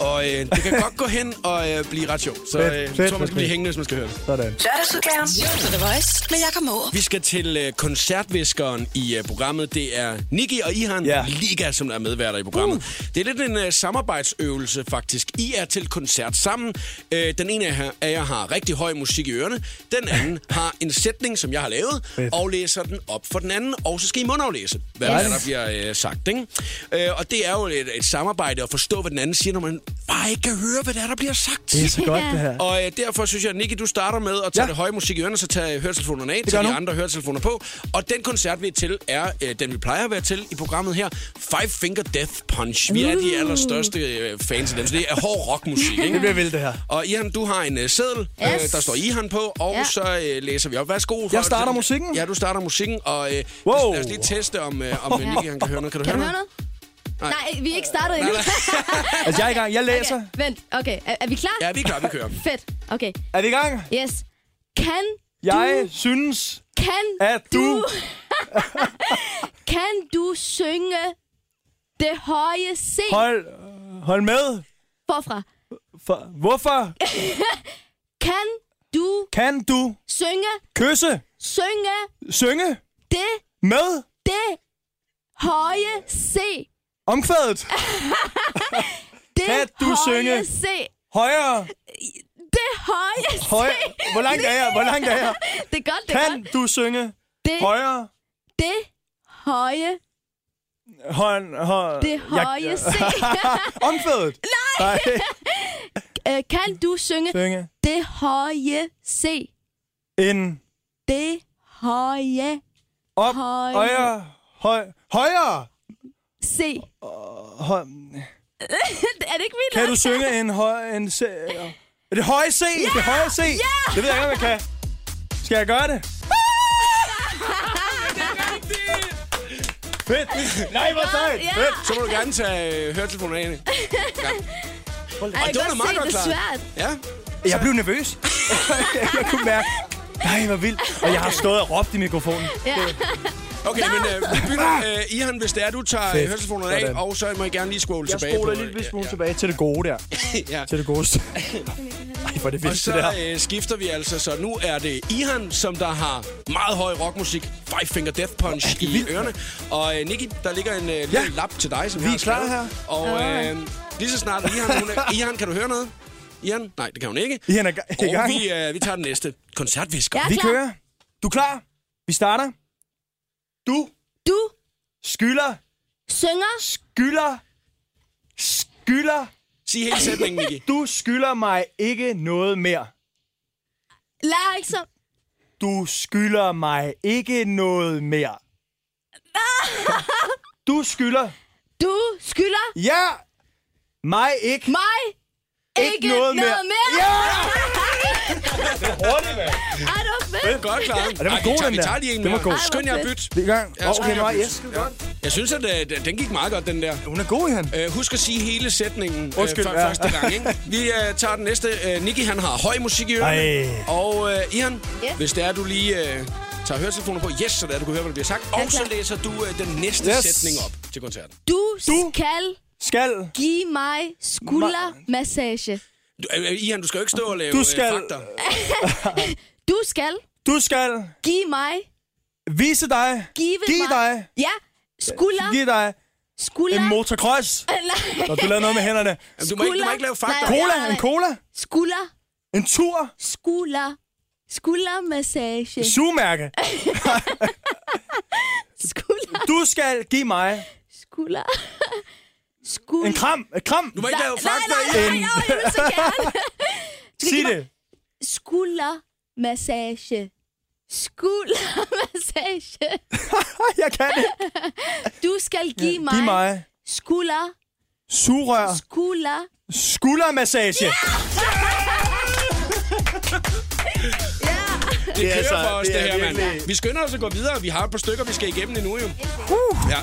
Og øh, det kan godt gå hen og øh, blive ret sjovt, så Fedt, øh, jeg fedt, tror, man skal blive hængende, hvis man skal høre det. Sådan. Lørdagsudgaven. The Voice med Jakob Morup. Vi skal til øh, koncertviskeren i øh, programmet. Det er Niki og Ihan Ja. Liga, som er medværter i programmet. Uh. Det er lidt en øh, samarbejdsøvelse, faktisk. I er til koncert sammen. Øh, den ene af jer- af jer har rigtig høj musik i ørerne. Den anden har en sætning, som jeg har lavet, Fedt. og læser den op for den anden. Og så skal I mundaflæse, hvad Yes. der bliver øh, sagt. Ikke? Øh, og det er jo et, et samarbejde at forstå, hvad den anden siger, når man bare ikke kan høre, hvad der, er, der bliver sagt. Det er så godt, det her. Og øh, derfor synes jeg, at Nicky, du starter med at tage ja. Det høje musik i ørerne, så tag høretelefonerne af, gør tag de andre høretelefoner på. Og den koncert, vi er til, er øh, den, vi plejer at være til i programmet her. Five Finger Death Punch. Vi er de Uh. allerstørste øh, fans af dem, så det er hård rockmusik, <laughs> Det ikke? bliver vildt, det her. Og Ihan, du har en øh, seddel, Yes. øh, der står Ihan på, og Ja. så øh, læser vi op. Værsgo. for- Jeg starter musikken? Ja, du starter musikken, og øh, Wow. lad os lige teste, om, øh, om øh, Nicky han kan høre noget. Kan du Kan høre noget? noget? Nej, vi er ikke startet endnu. <laughs> Altså, jeg er i gang. Jeg læser. Okay, vent. Okay, er, er vi klar? Ja, vi er klar, vi kører. Fedt. Okay. Er vi i gang? Yes. Kan Jeg du... synes, Kan at du... <laughs> kan du synge det høje C Hold, hold med. forfra? For, hvorfor <laughs> Kan du kan du synge, kysse, synge synge det, med det høje C? omkvædet? <laughs> Det Kan du høje synge? C. Højere, Det høje C. højere. Hvor langt er jeg? Hvor langt er jeg? <laughs> Det er godt, det Kan godt. du synge Det, højere? det høje, Hånd, hånd. det høje C. <laughs> Omkvædet? Nej. Øh, kan du synge Synge. det høje C? En Det høje op, Højere. højere, høj, højere. C. Høj, <laughs> er det ikke vildt? kan du synge en høj, en C? Det høje C, det høje C. Det ved jeg ikke, om jeg kan. Skal jeg gøre det? <laughs> Fedt. Nej, hvor sejt. Ja. Fedt. Så må du gerne tage øh, høretelefonerne af. <laughs> Ja. Ej, Og jeg det var da meget se, godt det er klaret. svært. Ja. Jeg blev nervøs. <laughs> jeg kunne mærke. Nej, hvor vildt. Og jeg har stået og råbt i mikrofonen. Ja. Okay, men øh, vi begynder. Øh, Ihan, hvis det er, du tager Fedt. høretelefonerne af, Sådan. og så må I gerne lige scrolle Jeg tilbage spoler på... en lille smule ja, tilbage til det gode der. <laughs> ja. Til det gode. <laughs> Ej, hvor er det Og vildt, det der. så øh, skifter vi altså, så nu er det Ihan, som der har meget høj rockmusik, Five Finger Death Punch i ørerne. Og øh, Nicky, der ligger en øh, lille Ja. lap til dig, som Vi jeg er har klar skrevet. Og øh, lige så snart Ihan, hun er, Ihan, kan du høre noget? Ihan? Nej, det kan hun ikke. I er i Og gang. vi, øh, vi tager den næste. Koncertvisker. Vi klar. kører. Du er klar? Vi starter. Du Du skylder, synger skylder, skylder. Sig hele sætningen, Nicky. Du skylder mig ikke noget mere. Lær ikke så... Du skylder mig ikke noget mere. <laughs> Du skylder. Du skylder Ja! Mig ikke. mig ikke, noget, mere. Ja! Hurtigt, mand. Ej, det var fedt. Godt klaret. Og den var god, vi tager, den vi der. tager lige en var mere. god. Skynd jer at bytte. Vi er i gang. Ja, okay, nej, det er godt. Jeg synes, at øh, den gik meget godt, den der. Hun er god, han. Øh, husk at sige hele sætningen øh, Undskyld, for ja. første gang. Ikke? <laughs> Vi øh, tager den næste. Øh, Nicky, han har høj musik i ørerne. Ej. Og øh, Ian, Ja. hvis det er, du lige øh, tager høretelefoner på, yes, så det er, du kan høre, hvad der bliver sagt. Og så læser du øh, den næste Yes. sætning op til koncerten. Du Du- skal Skal. give mig skuldermassage. Du, øh, øh, Ian, du skal jo ikke stå og lave Du øh, skal- fakter. <laughs> Du skal Du skal give mig... vise dig. Give, Giv mig... dig. Ja, skulder... Giv dig. Skulder. En motocross. <laughs> Nej. Når du laver noget med hænderne. Jamen, du, må ikke, du må ikke lave fakta. Nej. Cola, en cola. Skulder. En tur. Skulder. Skuldermassage. Sugemærke. <laughs> Skulder. Du skal give mig Skulder. Skulder. en kram. Et kram. Du må ikke lave Nej, fakta. nej, nej, i- nej, jeg vil så gerne. <laughs> Sig det. Skuldermassage. Skuldermassage. <laughs> Jeg kan det. Du skal give mig, Giv mig skulder, sugerør. skulder. Skuldermassage. <laughs> Det kører altså- for os, det, det er her, mand. Vi skynder os at gå videre. Vi har et par stykker, vi skal igennem endnu, jo. Ja.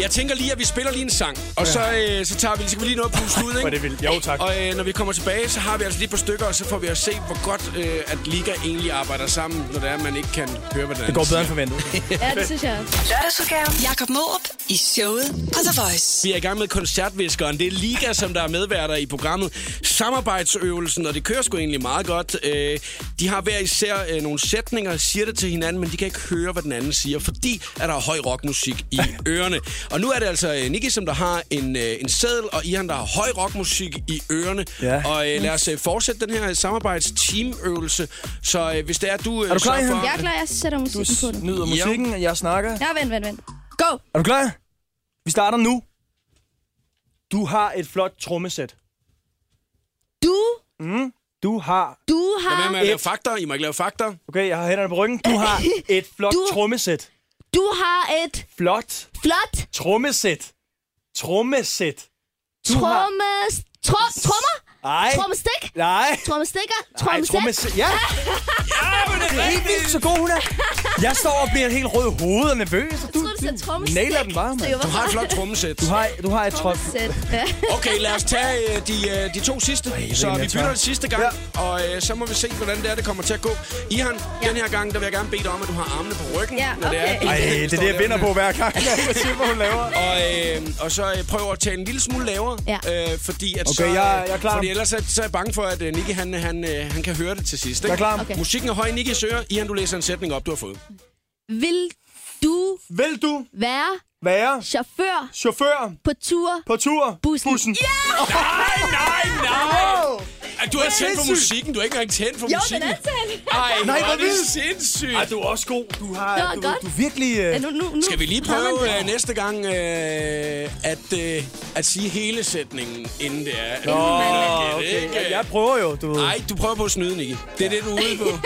Jeg tænker lige, at vi spiller lige en sang, og så, øh, så tager vi, så skal vi lige nå at puste ud, <laughs> Hvor er det ikke? vildt. Jo, tak. Og øh, når vi kommer tilbage, så har vi altså lige et par stykker, og så får vi at se, hvor godt øh, at Liga egentlig arbejder sammen, når det er, at man ikke kan høre, hvad Det går bedre end forventet. <laughs> Ja, det synes jeg også. Lørdagsudgaven. Jakob Måb i showet på The Voice. Vi er i gang med koncertviskeren. Det er Liga, som der er medværter i programmet. Samarbejdsøvelsen, og det kører sgu egentlig meget godt. Øh, de har hver især øh, nogle sætninger, siger det til hinanden, men de kan ikke høre, hvad den anden siger, fordi at der er høj rockmusik i <laughs> ørerne. Og nu er det altså øh, Nicky, som der har en, øh, en seddel, og Ian, der har høj rockmusik i ørerne. Ja. Og øh, lad os øh, fortsætte den her samarbejdsteamøvelse. Så øh, hvis det er, du... Øh, Er du klar, for- Jeg er klar, jeg sætter musikken på Du det. nyder musikken, jeg snakker. Ja, vent, vent, vent. Go! Er du klar? Vi starter nu. Du har et flot trommesæt. Du, Du har... du Lad være har, med at lave fakta. I må ikke lave fakta. Okay, jeg har hænderne på ryggen. Du har <laughs> et flot Du- trommesæt. Du har et Flot flot trommesæt. Trommesæt. Du har... trommes... Tro, trommer? Ej. Trommestik? Nej. Trommestikker? Nej, Trommesæt? trommesæt. Ja. <laughs> Ja, men det er Helt vildt så god hun er. Jeg står og bliver helt rød i hovedet og nervøs. og Jeg troede, du nailer den bare, mand. Du har et flot trommesæt. Du har, du har et. Trommesæt. Ja. Okay, lad os tage øh, de, øh, de to sidste. så vi bytter det sidste gang, og øh, så må vi se, hvordan det er, det kommer til at gå. Ihan, ja. den her gang, der vil jeg gerne bede dig om, at du har armene på ryggen. Ja, når det er, okay. du Ej, det er det, jeg der vinder på hver gang. Jeg hvad hun laver. Og, øh, og så øh, prøv at tage en lille smule lavere, Ja. øh, fordi at Okay, så, øh, jeg- jeg er klar. Fordi ellers er, så er jeg bange for, at øh, Nicky, han, han, øh, han kan høre det til sidst. Ikke? Jeg er klar. Okay. Musikken er høj i Nickys øre. Ihan, du læser en sætning op, du har fået. Vil du Vil du være være chauffør chauffør på tur? på tur? Bussen. Bussen. <laughs> Nej, nej, nej! Ej, Du har tændt for musikken, du har ikke engang tændt for Jo, den musikken. er tændt. Ej, Nej, hvor er det sindssygt. Ej, du er også god. Du har... Det var du, godt. du er virkelig... Ja, Øh... nu, nu, nu. Skal vi lige prøve øh, næste gang øh, at, øh, at sige hele sætningen, inden det er... Nå, Inden okay. ikke? Jeg, jeg prøver jo, du ved. Nej, du prøver på at snyde, Nicky. Det er det, du er ude på. <laughs>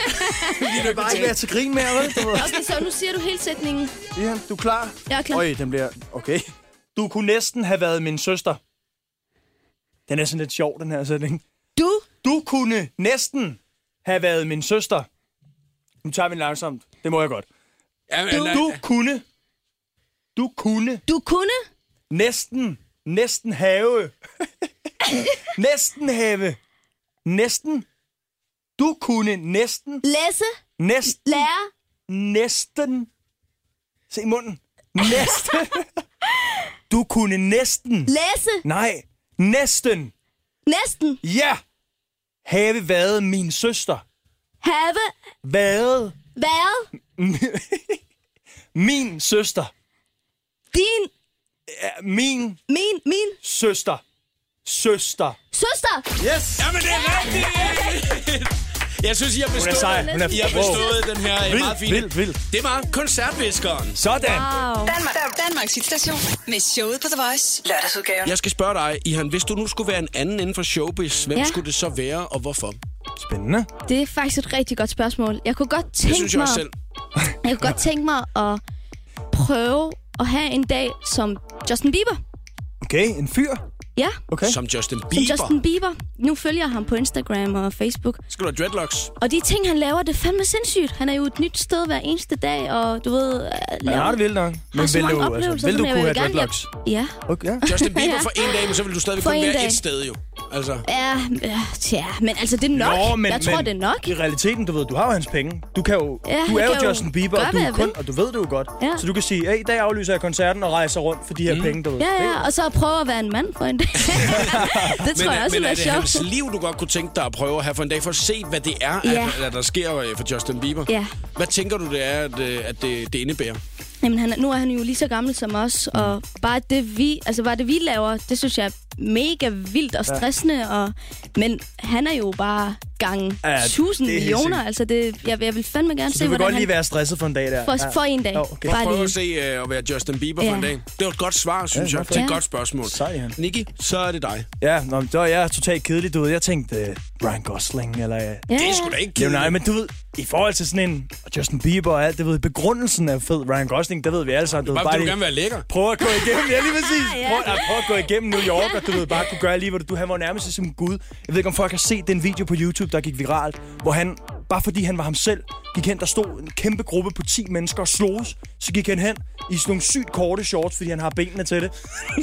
Lige nu Bare ikke være til grin mere, vel? Du ved. <laughs> Okay, så nu siger du hele sætningen. Ihan, du er klar? Jeg er klar. Øj, den bliver... Okay. Du kunne næsten have været min søster. Den er sådan lidt sjov, den her sætning. Du, Du kunne næsten have været min søster. Nu tager vi den langsomt. Det må jeg godt. Ja, men, lad- Du kunne... Du kunne du kunne næsten... Næsten have... <laughs> næsten have... Næsten... Du kunne næsten... læse, Næsten... lære, Næsten... Se i munden. Næsten... Du kunne næsten... læse, Nej, næsten... næsten, Ja! Have været min søster. have Været været <laughs> min søster. din, Min min, min søster. Søster. søster. Yes! Jamen, det er rigtigt! <laughs> Jeg synes, I har bestået, sej. Hun er- I har Wow. bestået den her øh, Vildt, meget fine. vildt, vildt. Det var koncertviskeren. Sådan. Wow. Danmark, Danmarks hitstation med showet på The Voice. Lørdagsudgaven. Jeg skal spørge dig, Ihan, hvis du nu skulle være en anden inden for showbiz, hvem Ja. skulle det så være, og hvorfor? Spændende. Det er faktisk et rigtig godt spørgsmål. Jeg kunne godt tænke Det synes jeg mig, selv. <laughs> jeg kunne godt tænke mig at prøve at have en dag som Justin Bieber. Okay, en fyr. Ja, Okay. Som Justin som Bieber. Justin Bieber. Nu følger jeg ham på Instagram og Facebook. Skal du have dreadlocks? Og de ting, han laver, det er fandme sindssygt. Han er jo et nyt sted hver eneste dag, og du ved... øh, Ja, laver- det vildt nok. Men vil du, altså, vil du som jeg kunne have gerne- dreadlocks? Ja, Okay. ja. Justin Bieber Ja. for en dag, men så vil du stadig kun en være dag. et sted jo. Altså, ja, ja, tja, men altså, det er nok. Nå, men, jeg tror, men det er nok. I realiteten, du ved, du har jo hans penge. Du kan jo, Ja, du er jo Justin Bieber, og du, er kun, og du ved det jo godt. Ja. Så du kan sige, hey, i dag aflyser jeg koncerten og rejser rundt for de her Mm. penge, du ved. Ja, ja, og så prøve at være en mand for en dag. <laughs> det tror men, jeg også men er det hans sjovt. liv, du godt kunne tænke dig at prøve at have for en dag, for at se, hvad det er, Ja. at, at der sker øh, for Justin Bieber? Ja. Hvad tænker du, det er, at, øh, at det, det indebærer? Jamen, han, er- nu er han jo lige så gammel som os, Mm. og bare det, vi, altså, bare det, vi laver, det synes jeg er mega vildt og stressende. Og, men han er jo bare gange Ja, ja, 1000 det er helt millioner. Altså, det, jeg, jeg vil fandme gerne Så se, du vil hvordan godt han... lige være stresset for en dag der? For, for en dag. Ja, okay. Bare Prøv lige. at se øh, at være Justin Bieber for Ja. en dag. Det var et godt svar, synes Ja, jeg, hvorfor? til et Ja. godt spørgsmål. Sej, han. Nicky, så er det dig. Ja, nå, men så er jeg totalt kedelig, du ved. Jeg tænkte uh, Ryan Gosling, eller... Uh, Ja, Det er sgu da ikke kedeligt. nej, men du ved, i forhold til sådan en og Justin Bieber og alt, det ved, begrundelsen er fed. Ryan Gosling, det ved vi alle sammen. Du Bare, bare du lige- gerne være lækker. Prøv at gå igennem, ja lige præcis. Ja. Prøv, at, prøv at gå igennem New York, og du ved bare kunne gøre lige, hvad du... Han var nærmest som Gud. Jeg ved ikke, om folk har set den video på YouTube, der gik viralt, hvor han, bare fordi han var ham selv, gik hen, der stod en kæmpe gruppe på 10 mennesker og sloges. Så gik han hen i sådan nogle sygt korte shorts, fordi han har benene til det.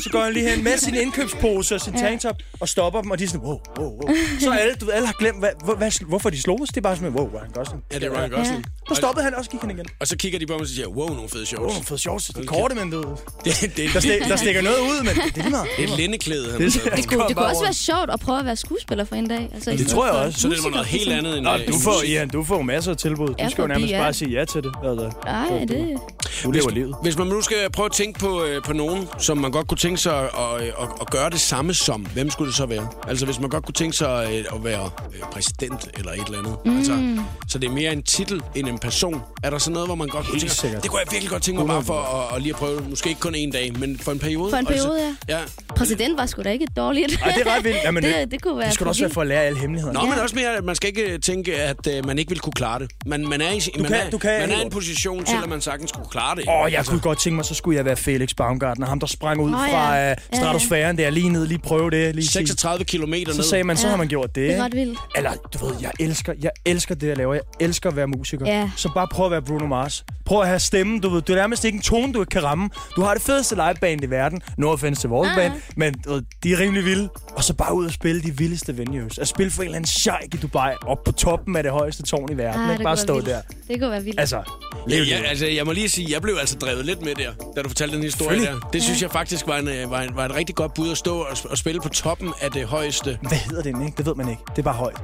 Så går han lige hen med sin indkøbspose og sin tanktop og stopper dem, og de er sådan, wow, wow, wow. Så alle, du ved, alle har glemt, hvad, hvad, hvorfor de sloges. Det er bare sådan, wow, Ryan Gosling. Ja, det er Ryan Gosling. Der stoppede han også, gik han igen. Og så kigger de på mig og siger, wow, nogle fede shorts. Wow, fed shorts. Det er korte, men du ved. Det, det, Der, det, stik, der stikker noget ud, men det, det er lige meget. det er et lindeklæde, han Det- taget Det kunne, det kunne også være sjovt at prøve at være skuespiller for en dag. Altså, Det tror jeg også. Så det var noget helt andet end... Nå, øh, du får, ja, du får masser af tilbud. Du Ja, skal jo nærmest ja. bare sige ja til det. Altså, Ej, det... du lever livet. Hvis man nu skal prøve at tænke på, øh, på nogen, som man godt kunne tænke sig at, at, at, at gøre det samme som, hvem skulle det så være? Altså hvis man godt kunne tænke sig øh, at være øh, præsident eller et eller andet. Mm. Altså, så det er mere en titel end en person. Er der så noget, hvor man godt kunne tænke det kunne jeg virkelig godt tænke mig bare for at, at lige at prøve, måske ikke kun en dag, men for en periode? For en periode, altså, ja. Præsident var sgu da ikke dårligt. Ej, det er ret vildt. Jamen, <laughs> det, det kunne være det skal for også være vildt. for at lære alle hemmeligheder. Nå, men også mere, at man skal ikke tænke, at øh, man ikke vil kunne klare det. Man, man er i, man kan- er, du kan man er i en position til, Ja. at man sagtens skulle klare det. Åh, oh, jeg kunne godt tænke mig, så skulle jeg være Felix Baumgartner. Ham, der sprang ud oh, ja. fra Ja, uh, ja. stratosfæren der, lige ned, lige prøve det. Lige sige. 36 kilometer Så ned. sagde man, så Ja. har man gjort det. Det er ret vildt. Eller, du ved, jeg elsker, jeg elsker det, jeg laver. Jeg elsker at være musiker. Ja. Så bare prøv at være Bruno Mars. Prøv at have stemmen, du ved. Du er nærmest ikke en tone, du ikke kan ramme. Du har det fedeste liveband i verden. No offense til vores Ah. band, men ved, de er rimelig vilde. Og så bare ud og spille de vildeste venues. At spille for en eller anden sheik i Dubai, op på toppen af det højeste tårn i verden. Ej, ikke bare stå være der. vildt. Det kunne være vildt. Altså, Ja, lev ja, altså, jeg må lige sige, jeg blev altså drevet lidt med der, da du fortalte den historie der. Det synes jeg faktisk var, en, øh, var, en, var et rigtig godt bud at stå og, og spille på toppen af det højeste. Hvad hedder det ikke? Det ved man ikke. Det er bare højt.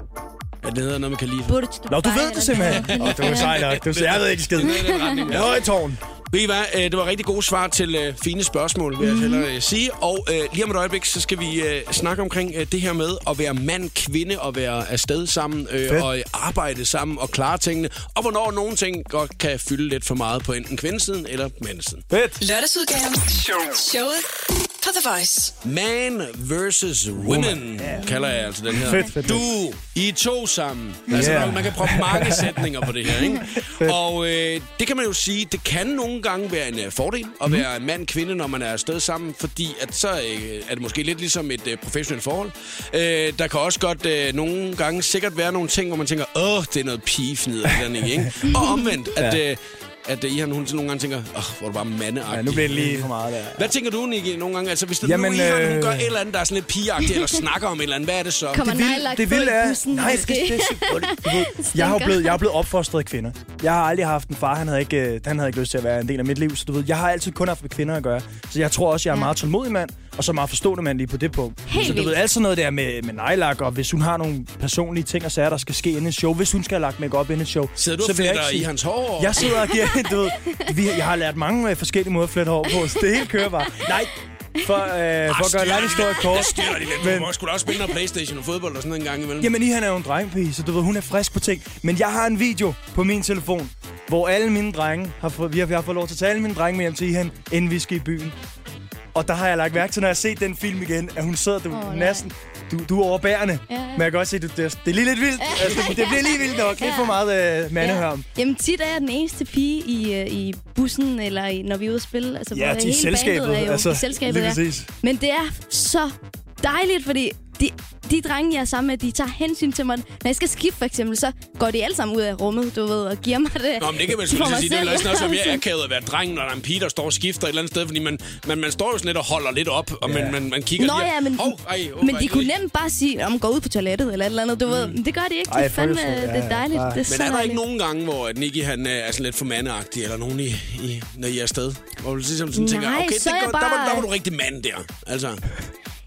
Ja, det hedder noget, man kan lide. Burj Nå, du Dubai ved det simpelthen. Åh, noget. du er sej nok. Du, jeg ved ikke skid. Det er Det er højt tårn. Ved I hvad, øh, det var rigtig gode svar til øh, fine spørgsmål, vil jeg Mhm. hellere øh, sige. Og øh, lige om et øjeblik, så skal vi øh, snakke omkring øh, det her med at være mand, kvinde og være afsted sammen øh, Fedt. og arbejde sammen og klare tingene. Og hvornår nogle ting godt kan fylde lidt for meget på enten kvindesiden eller mandesiden. Fedt. Lørdagsudgaven. Showet på The Voice. Man versus women, Ja. kalder jeg altså den her. Fedt, fedt, Du, I er to sammen. Altså, man- kan prøve <laughs> mange sætninger på det her, ikke? Og øh, det kan man jo sige, det kan nogle gange være en øh, fordel Mhm. at være mand-kvinde, når man er afsted sammen, fordi at så øh, er det måske lidt ligesom et øh, professionelt forhold. Øh, der kan også godt øh, nogle gange sikkert være nogle ting, hvor man tænker, åh, det er noget pigefnid eller andet, ikke? <laughs> Og omvendt, at, øh, at I har nogle, nogle gange tænker, åh, hvor er du bare mandeagtig. Ja, nu bliver det lige for meget der. Hvad tænker du, Nicky, nogle gange? Altså, hvis der Jamen, nu I har, hun øh, gør et eller andet, der er sådan lidt pigeagtigt, eller snakker om et eller andet, hvad er det så? Kommer det nejlagt det i er... nej, det, du ved, <laughs> jeg, har blevet, jeg er blevet opfostret af kvinder. Jeg har aldrig haft en far, han havde, ikke, øh, han havde ikke lyst til at være en del af mit liv. Så du ved, jeg har altid kun haft med kvinder at gøre. Så jeg tror også, jeg er en Ja. meget tålmodig mand, og så meget forstående mand lige på det punkt. Helt så du vildt. ved, alt sådan noget der med, med nejlak, og hvis hun har nogle personlige ting og sager, der skal ske inden et show, hvis hun skal have lagt make op inden et show, Sidder du så og jeg fletter ikke i hans hår? Jeg sidder og giver, du ved, vi, jeg har lært mange øh, forskellige måder at flette hår på, så det hele kører bare. Nej, for, øh, for at gøre lang historie kort. Jeg styrer dig lidt. Men- sgu da også spille noget Playstation og fodbold og sådan noget en gang imellem. Jamen, I han er jo en drengepige, så du ved, hun er frisk på ting. Men jeg har en video på min telefon, hvor alle mine drenge har fået, vi har, vi har fået lov til at tage alle mine drenge med hjem til Ihan, inden vi skal i byen. Og der har jeg lagt mærke til, når jeg har set den film igen, at hun sidder, du, oh, næsten, du, du er overbærende. Ja, ja. Men jeg kan godt se, at det, det, er- lige lidt vildt. Altså, det, det bliver lige vildt nok. Lidt Ja. for meget øh, mandehørm. Jamen tit er jeg den eneste pige i, øh, i bussen, eller i, når vi er ude at spille. Altså, Ja, hele selskabet. Er jo, altså, i selskabet, lige ja. præcis. Men det er så dejligt, fordi de, de drenge, jeg er sammen med, de tager hensyn til mig. Når jeg skal skifte for eksempel, så går de alle sammen ud af rummet, du ved, og giver mig det. Nå, men det kan man mig sige. Det vil selv. også være mere <laughs> akavet at være dreng, når der er en pige, der står og skifter et eller andet sted, fordi man, man, man står jo sådan lidt og holder lidt op, og man, Ja. man, man kigger Nå lige. ja, men, Hov, ej, oh, men de kunne nemt bare sige, om gå ud på toilettet eller et eller andet, du ved. Men det gør de ikke. Mm. Ej, Det er fandme, ja, det er dejligt. ja. Det er Men er der ikke nogen gange, hvor at Nicky han er sådan lidt for mandeagtig, eller nogen, I, I, når I er afsted? Hvor du ligesom sådan tænker, okay, så det er der, var, der var du rigtig mand der. Altså,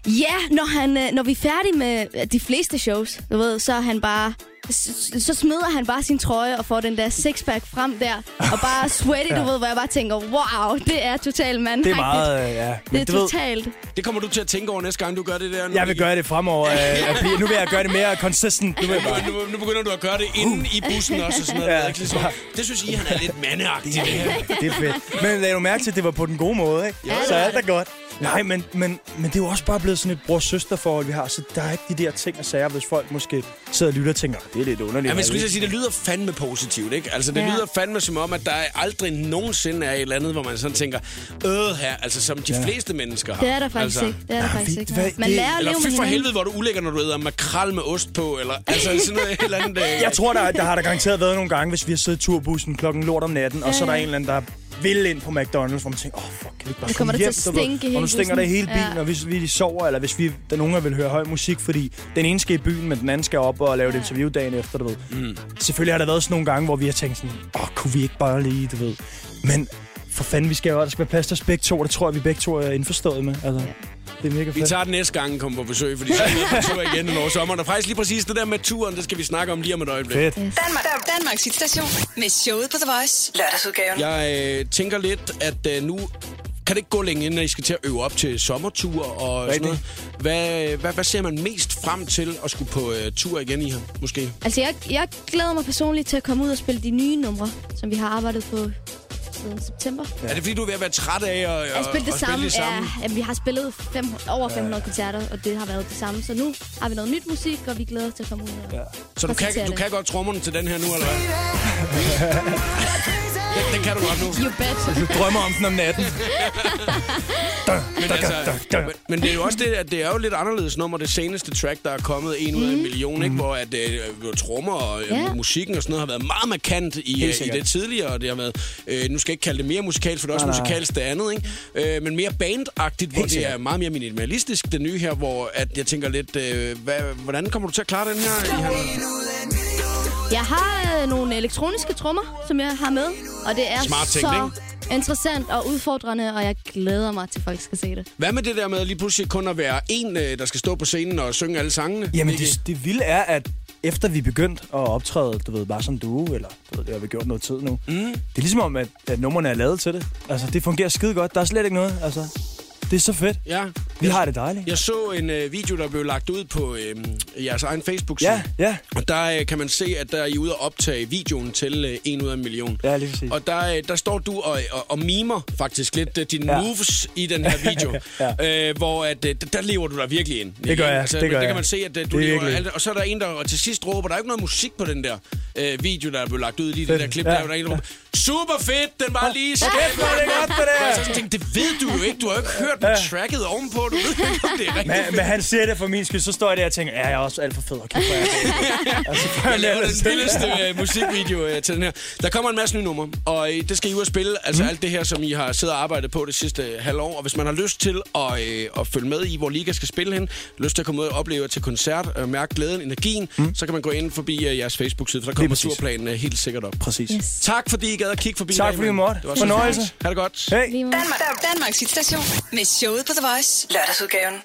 Ja, når, han, øh, når vi er færdige med øh, de fleste shows, du ved, så er han bare så smider han bare sin trøje og får den der sixpack frem der. Og bare <laughs> sweaty, du ved, hvor jeg bare tænker, wow, det er totalt mand. Det er meget, øh, ja. Det Men er du ved, totalt. Det kommer du til at tænke over næste gang, du gør det der. jeg vil gøre det fremover. øh, Nu vil jeg gøre det mere consistent. <laughs> Nu vil jeg bare... Nu, nu begynder du at gøre det inde i bussen også og sådan noget. Ja. Ja. Ligesom, det synes I, han er lidt mandeagtig. <laughs> Det her. Det er fedt. Men lad du mærke til, at det var på den gode måde, ikke? Ja, så det alt er godt. Nej, men, men, men det er jo også bare blevet sådan et bror-søster-forhold, vi har. Så der er ikke de der ting og sager, hvis folk måske sidder og lytter og tænker, det er lidt underligt. Ja, men jeg skulle lige sige, det lyder fandme positivt, ikke? Altså, det Ja. lyder fandme som om, at der aldrig nogensinde er et eller andet, hvor man sådan tænker, øh her, altså som de Ja. fleste mennesker har. Det er der faktisk altså. ikke. Det er der Ja, faktisk vi- ikke. hvad- Man det- lærer Eller fy for hinanden. helvede, hvor du ulækker, når du æder makrel med ost på, eller <laughs> altså sådan noget et eller andet. Øh, Jeg tror, der, der har der garanteret været nogle gange, hvis vi har siddet i turbussen klokken lort om natten, og så er der en eller anden, der vil ind på McDonald's, hvor man tænker, åh, oh, fuck, kan vi ikke bare komme det til hjem? at stinke Og nu stinker det hele bilen, Ja. og hvis vi sover, eller hvis vi, der er nogen, der vil høre høj musik, fordi den ene skal i byen, men den anden skal op og lave et interview dagen efter, du ved. Mm. Selvfølgelig har der været sådan nogle gange, hvor vi har tænkt sådan, åh, oh, kunne vi ikke bare lige, du ved. Men for fanden, vi skal jo, der skal være plads til os begge to, og det tror jeg, vi begge to er indforstået med. Altså, det er mega Vi fedt. tager den næste gang, kommer på besøg, fordi så er vi på tur igen over sommeren. Og faktisk lige præcis det der med turen, det skal vi snakke om lige om et øjeblik. Fedt. Danmark, Danmarks hitstation med showet på The Voice. Lørdagsudgaven. Jeg øh, tænker lidt, at øh, nu kan det ikke gå længe, inden I skal til at øve op til sommertur og sådan Rigtigt. noget. Hvad, hvad, hvad ser man mest frem til at skulle på øh, tur igen i her, måske? Altså, jeg, jeg glæder mig personligt til at komme ud og spille de nye numre, som vi har arbejdet på siden september. Ja. Er det fordi, du er ved at være træt af at, at, Jeg spille det at samme. det samme? Ja, ja, vi har spillet fem, over 500 koncerter, og det har været det samme. Så nu har vi noget nyt musik, og vi glæder os til at komme ud Ja. Så du kan, du det. kan godt trommerne til den her nu, eller hvad? <laughs> den, den kan du godt nu. You bet. Du drømmer om den om natten. <laughs> Men, altså, men, men det er jo også det, at det er jo lidt anderledes nummer, det seneste track, der er kommet en ud af en million, ikke? hvor at, øh, trommer og øh, Ja. musikken og sådan noget har været meget markant i, øh, i det tidligere, og det har været, øh, nu skal jeg ikke kalde det mere musikalsk, for det er også nej. musikalsk det andet, ikke? Øh, men mere bandagtigt, hvor det er meget mere minimalistisk, det nye her, hvor at jeg tænker lidt, øh, hvad, hvordan kommer du til at klare den her? I her? Jeg har øh, nogle elektroniske trommer, som jeg har med, og det er Smart ting, så interessant og udfordrende, og jeg glæder mig til, at folk skal se det. Hvad med det der med lige pludselig kun at være en, øh, der skal stå på scenen og synge alle sangene? Jamen, det, det vilde er, at efter vi begyndte at optræde, du ved, bare som duo, eller du ved, det har vi gjort noget tid nu. Mm. Det er ligesom om, at, at numrene er lavet til det. Altså, det fungerer skide godt. Der er slet ikke noget. Altså, det er så fedt. Ja. Vi har det dejligt. Jeg så en øh, video, der blev lagt ud på øh, jeres egen Facebook-side. Ja, ja. Og der øh, kan man se, at der er I ude at optage videoen til øh, en ud af en million. Ja, lige præcis. Og der, øh, der står du og, og, og mimer faktisk lidt øh, dine Ja. moves i den her video. <laughs> Ja. øh, hvor at, øh, der lever du der virkelig ind. Det gør jeg, Altså, det gør det kan man se, at øh, du er lever virkelig. alt, Og så er der en, der og til sidst råber, der er ikke noget musik på den der øh, video, der er blevet lagt ud lige det der klip. Ja. Der, er der er en, der råber, super fedt, den var lige skæft. Kæft, hvor det godt, det der. Og så tænkte, det ved du jo ikke. Du har jo ikke hørt ja. tracket ovenpå. Du ved ikke, om det er rigtigt. Men, men han siger det for min skyld, så står jeg der og tænker, ja, jeg er også alt for fed. Okay, er jeg altså, <laughs> Jeg laver den vildeste øh, musikvideo øh, til den her. Der kommer en masse nye numre, og øh, det skal I ud og spille. Altså mm. alt det her, som I har siddet og arbejdet på det sidste øh, halve år. Og hvis man har lyst til at, øh, at følge med i, hvor Liga skal spille hen, lyst til at komme ud og opleve til koncert, og mærke glæden, energien, mm. så kan man gå ind forbi øh, jeres Facebook-side, for der kommer turplanen øh, helt sikkert op. Præcis. Yes. Tak fordi I gad at kigge forbi. Tak, fordi I måtte. Det var så Fornøjelse. Ha' det godt. Hey. Danmark, Danmarks hitstation med showet på The Voice. Lørdagsudgaven.